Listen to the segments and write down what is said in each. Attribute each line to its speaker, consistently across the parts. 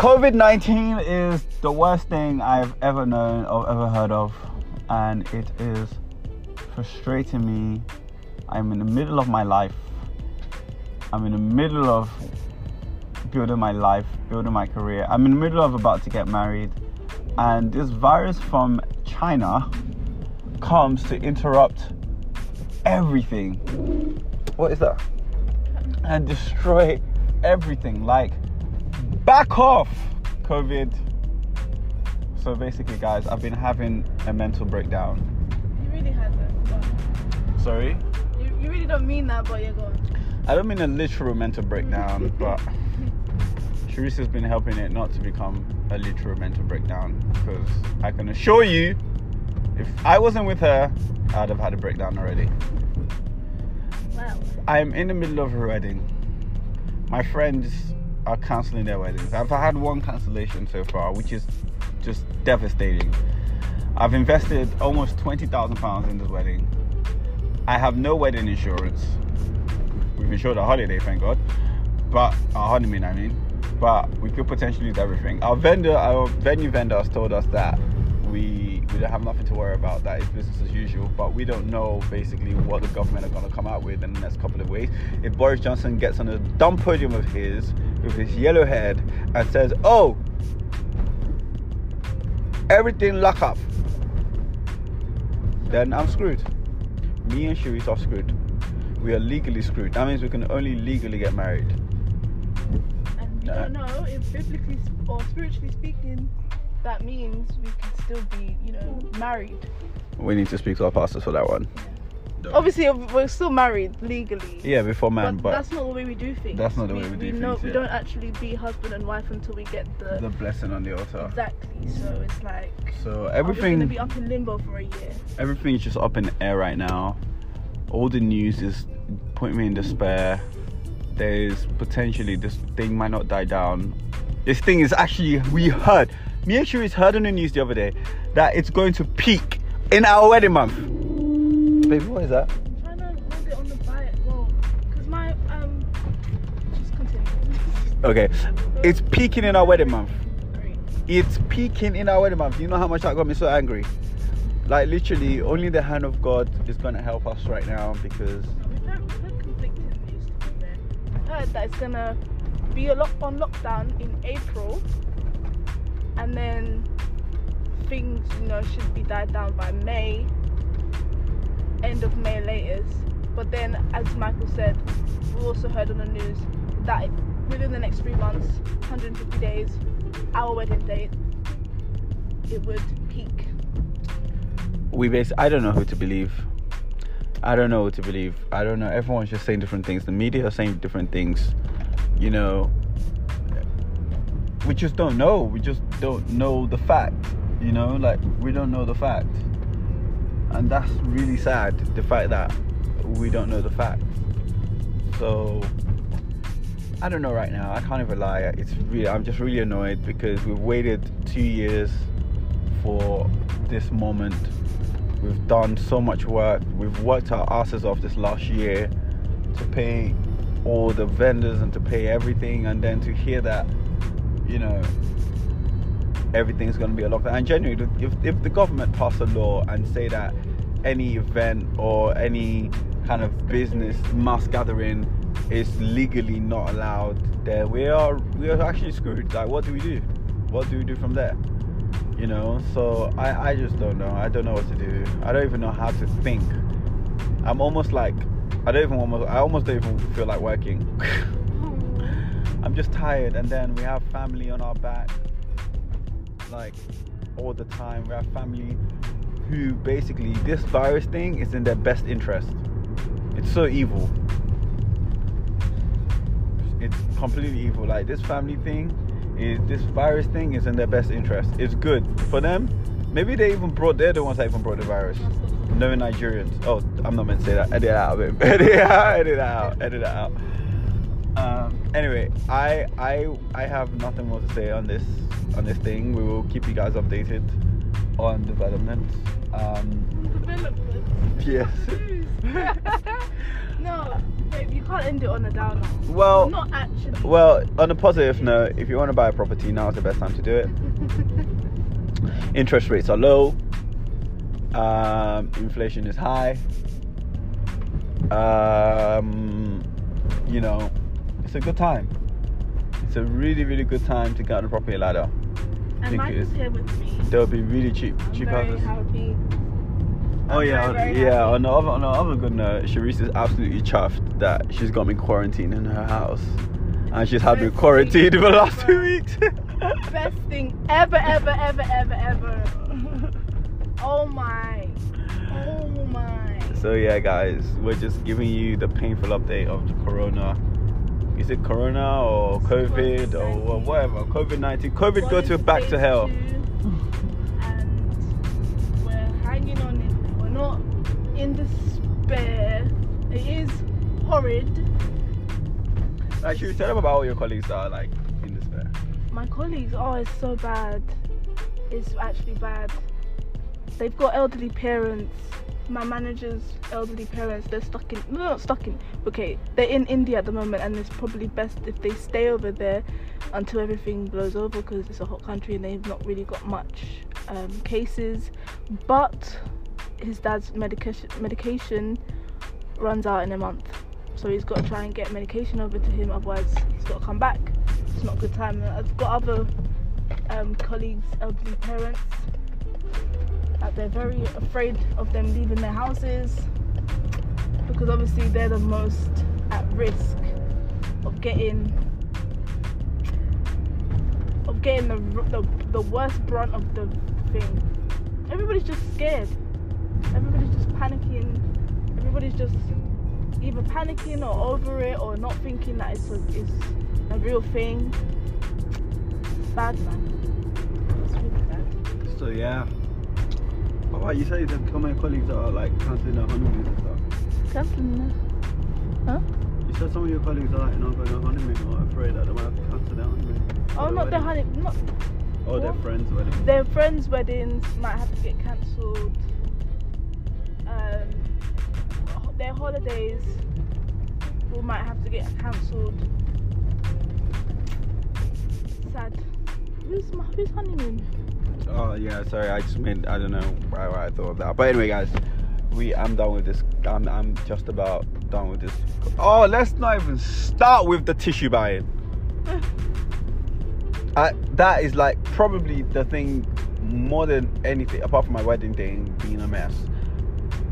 Speaker 1: COVID 19 is the worst thing I've ever known or ever heard of, and it is frustrating me. I'm in the middle of my life. I'm in the middle of building my life, building my career. I'm in the middle of about to get married, and this virus from China comes to interrupt everything. What is that? And destroy everything. Like, back off, COVID. So basically, guys, I've been having a mental breakdown.
Speaker 2: You really hasn't.
Speaker 1: Sorry?
Speaker 2: you, you really don't mean that, but you're going.
Speaker 1: I don't mean a literal mental breakdown, but Cherice's been helping it not to become a literal mental breakdown because I can assure you, if I wasn't with her, I'd have had a breakdown already.
Speaker 2: Wow.
Speaker 1: I'm in the middle of a wedding. My friends are cancelling their weddings. I've had one cancellation so far, which is just devastating. I've invested almost twenty thousand pounds in this wedding. I have no wedding insurance. We've insured our holiday, thank God. But our honeymoon, I mean. But we could potentially lose everything. Our vendor, our venue vendors told us that we we don't have nothing to worry about. That is business as usual. But we don't know basically what the government are going to come out with in the next couple of weeks. If Boris Johnson gets on a dumb podium of his with his yellow head and says, "Oh, everything lock up," then I'm screwed. Me and Cherice are screwed. We are legally screwed. That means we can only legally get married.
Speaker 2: And we
Speaker 1: Uh,
Speaker 2: don't know if biblically or spiritually speaking, that means we can still be, you know, married.
Speaker 1: We need to speak to our pastors for that one.
Speaker 2: Obviously, we're still married legally.
Speaker 1: Yeah, before man,
Speaker 2: but,
Speaker 1: but,
Speaker 2: that's not the way we do things.
Speaker 1: That's not the way we do
Speaker 2: know,
Speaker 1: things,
Speaker 2: We
Speaker 1: yeah.
Speaker 2: don't actually be husband and wife until we get the,
Speaker 1: the blessing on the altar.
Speaker 2: exactly. So it's like
Speaker 1: So
Speaker 2: are we gonna
Speaker 1: everything,
Speaker 2: be up in limbo for a year.
Speaker 1: everything is just up in the air right now. All the news is putting me in despair. There's potentially this thing might not die down. This thing is actually we heard. Me and Cherice heard on the news the other day that it's going to peak in our wedding month. Baby, what is that?
Speaker 2: I'm trying to hold it on the bike. Well, because my um, just continue.
Speaker 1: Okay, it's peaking in our wedding month.
Speaker 2: Great.
Speaker 1: it's peaking in our wedding month. You know how much that got me so angry? Like literally, only the hand of God is gonna help us right now because
Speaker 2: we've heard, we've heard conflicting news to be fair. I've heard that it's gonna be a lock on lockdown in April, and then things, you know, should be died down by May, end of May latest. But then, as Michael said, we also heard on the news that within the next three months, 150 days, our wedding date, it would peak.
Speaker 1: we base. I don't know who to believe. I don't know who to believe. I don't know. Everyone's just saying different things. The media are saying different things. You know, we just don't know. We just don't know the fact. You know, like we don't know the fact, and that's really sad. The fact that we don't know the fact. So I don't know right now. I can't even lie. It's really. I'm just really annoyed because we've waited two years for this moment. We've done so much work. We've worked our asses off this last year to pay all the vendors and to pay everything, and then to hear that, you know, everything's going to be a lockdown. And genuinely, if, if the government pass a law and say that any event or any kind of business mass gathering is legally not allowed, then we are we are actually screwed. Like, what do we do? What do we do from there? You know. So I I just don't know. I don't know what to do. I don't even know how to think. I'm almost like I don't even almost I almost don't even feel like working. I'm just tired, and then we have family on our back, like all the time. We have family who basically this virus thing is in their best interest. It's so evil. It's completely evil. Like this family thing is this virus thing is in their best interest. It's good for them. Maybe they even brought they're the ones that even brought the virus. Knowing Nigerians. Oh, I'm not meant to say that. Edit that out, babe. Edit it out. Edit that out. Edit that out. Um, anyway, I I I have nothing more to say on this on this thing. We will keep you guys updated on developments. Um,
Speaker 2: Development.
Speaker 1: yes.
Speaker 2: No, babe, you can't end it on a downer.
Speaker 1: Well,
Speaker 2: not actually.
Speaker 1: well, on a positive note, if you want to buy a property, now is the best time to do it. Interest rates are low. Um, inflation is high. Um, you know, it's a good time. It's a really, really good time to get on the property ladder.
Speaker 2: and Mike is
Speaker 1: because
Speaker 2: here with me.
Speaker 1: They'll be really cheap.
Speaker 2: I'm
Speaker 1: cheap houses.
Speaker 2: happy.
Speaker 1: Oh
Speaker 2: I'm
Speaker 1: yeah,
Speaker 2: very, very
Speaker 1: yeah.
Speaker 2: happy.
Speaker 1: On the other, on the other good note, Cherice is absolutely chuffed that she's got me quarantined in her house, and she's had me
Speaker 2: Best thing
Speaker 1: quarantined for the last two weeks.
Speaker 2: Best thing ever, ever, ever, ever, ever. oh my. Oh my.
Speaker 1: so yeah, guys, we're just giving you the painful update of the corona. Is it corona or COVID or wha-
Speaker 2: COVID-19.
Speaker 1: whatever? COVID nineteen. COVID go to back to hell.
Speaker 2: And we're hanging on in. We're not in despair. It is horrid.
Speaker 1: Actually, tell them about all your colleagues that are like in despair.
Speaker 2: My colleagues, oh, it's so bad. It's actually bad. They've got elderly parents. My manager's elderly parents, they're stuck in, no, not stuck in, okay, they're in India at the moment, and it's probably best if they stay over there until everything blows over because it's a hot country and they've not really got much um, cases. But his dad's medication medication runs out in a month, so he's got to try and get medication over to him. Otherwise, he's got to come back. It's not a good time. I've got other um, colleagues, elderly parents, that they're very afraid of them leaving their houses because obviously they're the most at risk of getting of getting the the, the worst brunt of the thing. Everybody's just scared. Everybody's just panicking. Everybody's just either panicking or over it or not thinking that it's a, it's a real thing. Bad, man. It's really bad.
Speaker 1: So yeah. But what you say that some of your colleagues are like cancelling their honeymoons and stuff.
Speaker 2: Canceling Huh?
Speaker 1: You said some of your colleagues are like not going on honeymoon or afraid that they might have to cancel their honeymoon.
Speaker 2: Oh, not their
Speaker 1: wedding.
Speaker 2: honey. Not
Speaker 1: Or their friends' wedding.
Speaker 2: their friends' weddings might have to get cancelled. Um, their holidays will might have to get cancelled. Sad. Who's my, who's honeymoon?
Speaker 1: Oh yeah, sorry. I just meant I don't know why, why I thought of that. But anyway, guys, we I'm done with this. I'm I'm just about done with this. Oh, let's not even start with the tissue buying. I, that is like probably the thing more than anything, apart from my wedding thing being a mess,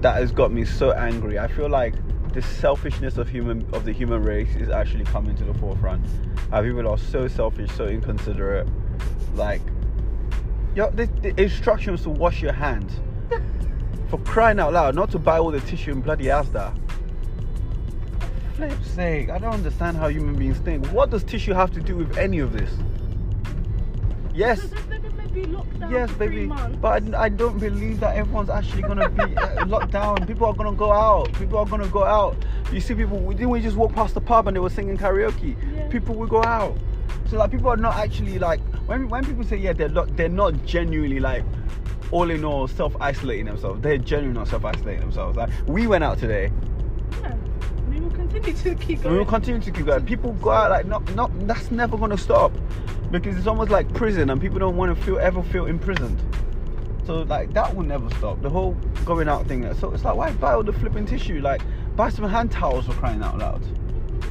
Speaker 1: that has got me so angry. I feel like the selfishness of human of the human race is actually coming to the forefront. How people are so selfish, so inconsiderate. Like, yo, the, the instructions to wash your hands. For crying out loud, not to buy all the tissue and bloody Asda. Flip's sake, I don't understand how human beings think. What does tissue have to do with any of this? Yes,
Speaker 2: Because they're gonna be
Speaker 1: yes, baby. But I, I don't believe that everyone's actually gonna be uh, locked down. People are gonna go out. People are gonna go out. You see, people didn't we just walk past the pub and they were singing karaoke?
Speaker 2: Yeah.
Speaker 1: People will go out. So like, people are not actually like when when people say yeah, they're not they're not genuinely like all in all self isolating themselves. They're genuinely not self isolating themselves. Like we went out today.
Speaker 2: yeah, we will continue to keep going.
Speaker 1: We will continue to keep going. People go out like not not that's never gonna stop. Because it's almost like prison and people don't want to feel ever feel imprisoned. So like that will never stop. The whole going out thing. So it's like why buy all the flipping tissue? Like buy some hand towels for crying out loud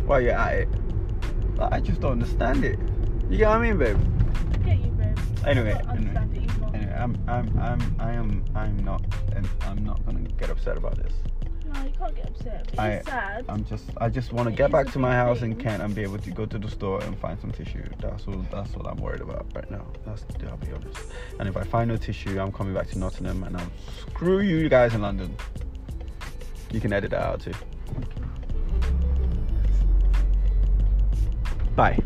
Speaker 1: while you're at it. Like, I just don't understand it. You get what I mean, babe?
Speaker 2: I get you, babe.
Speaker 1: Anyway,
Speaker 2: I don't understand it either.
Speaker 1: Anyway, I'm I'm I'm I am I'm not and I'm not gonna get upset about this.
Speaker 2: No, you can't get upset. It's
Speaker 1: I-
Speaker 2: sad.
Speaker 1: I'm just I just want to get back to my house in. Kent and be able to go to the store and find some tissue. That's all that's what I'm worried about right now. That's I'll be honest. And if I find no tissue, I'm coming back to Nottingham and I'll screw you guys in London. You can edit that out too. Bye.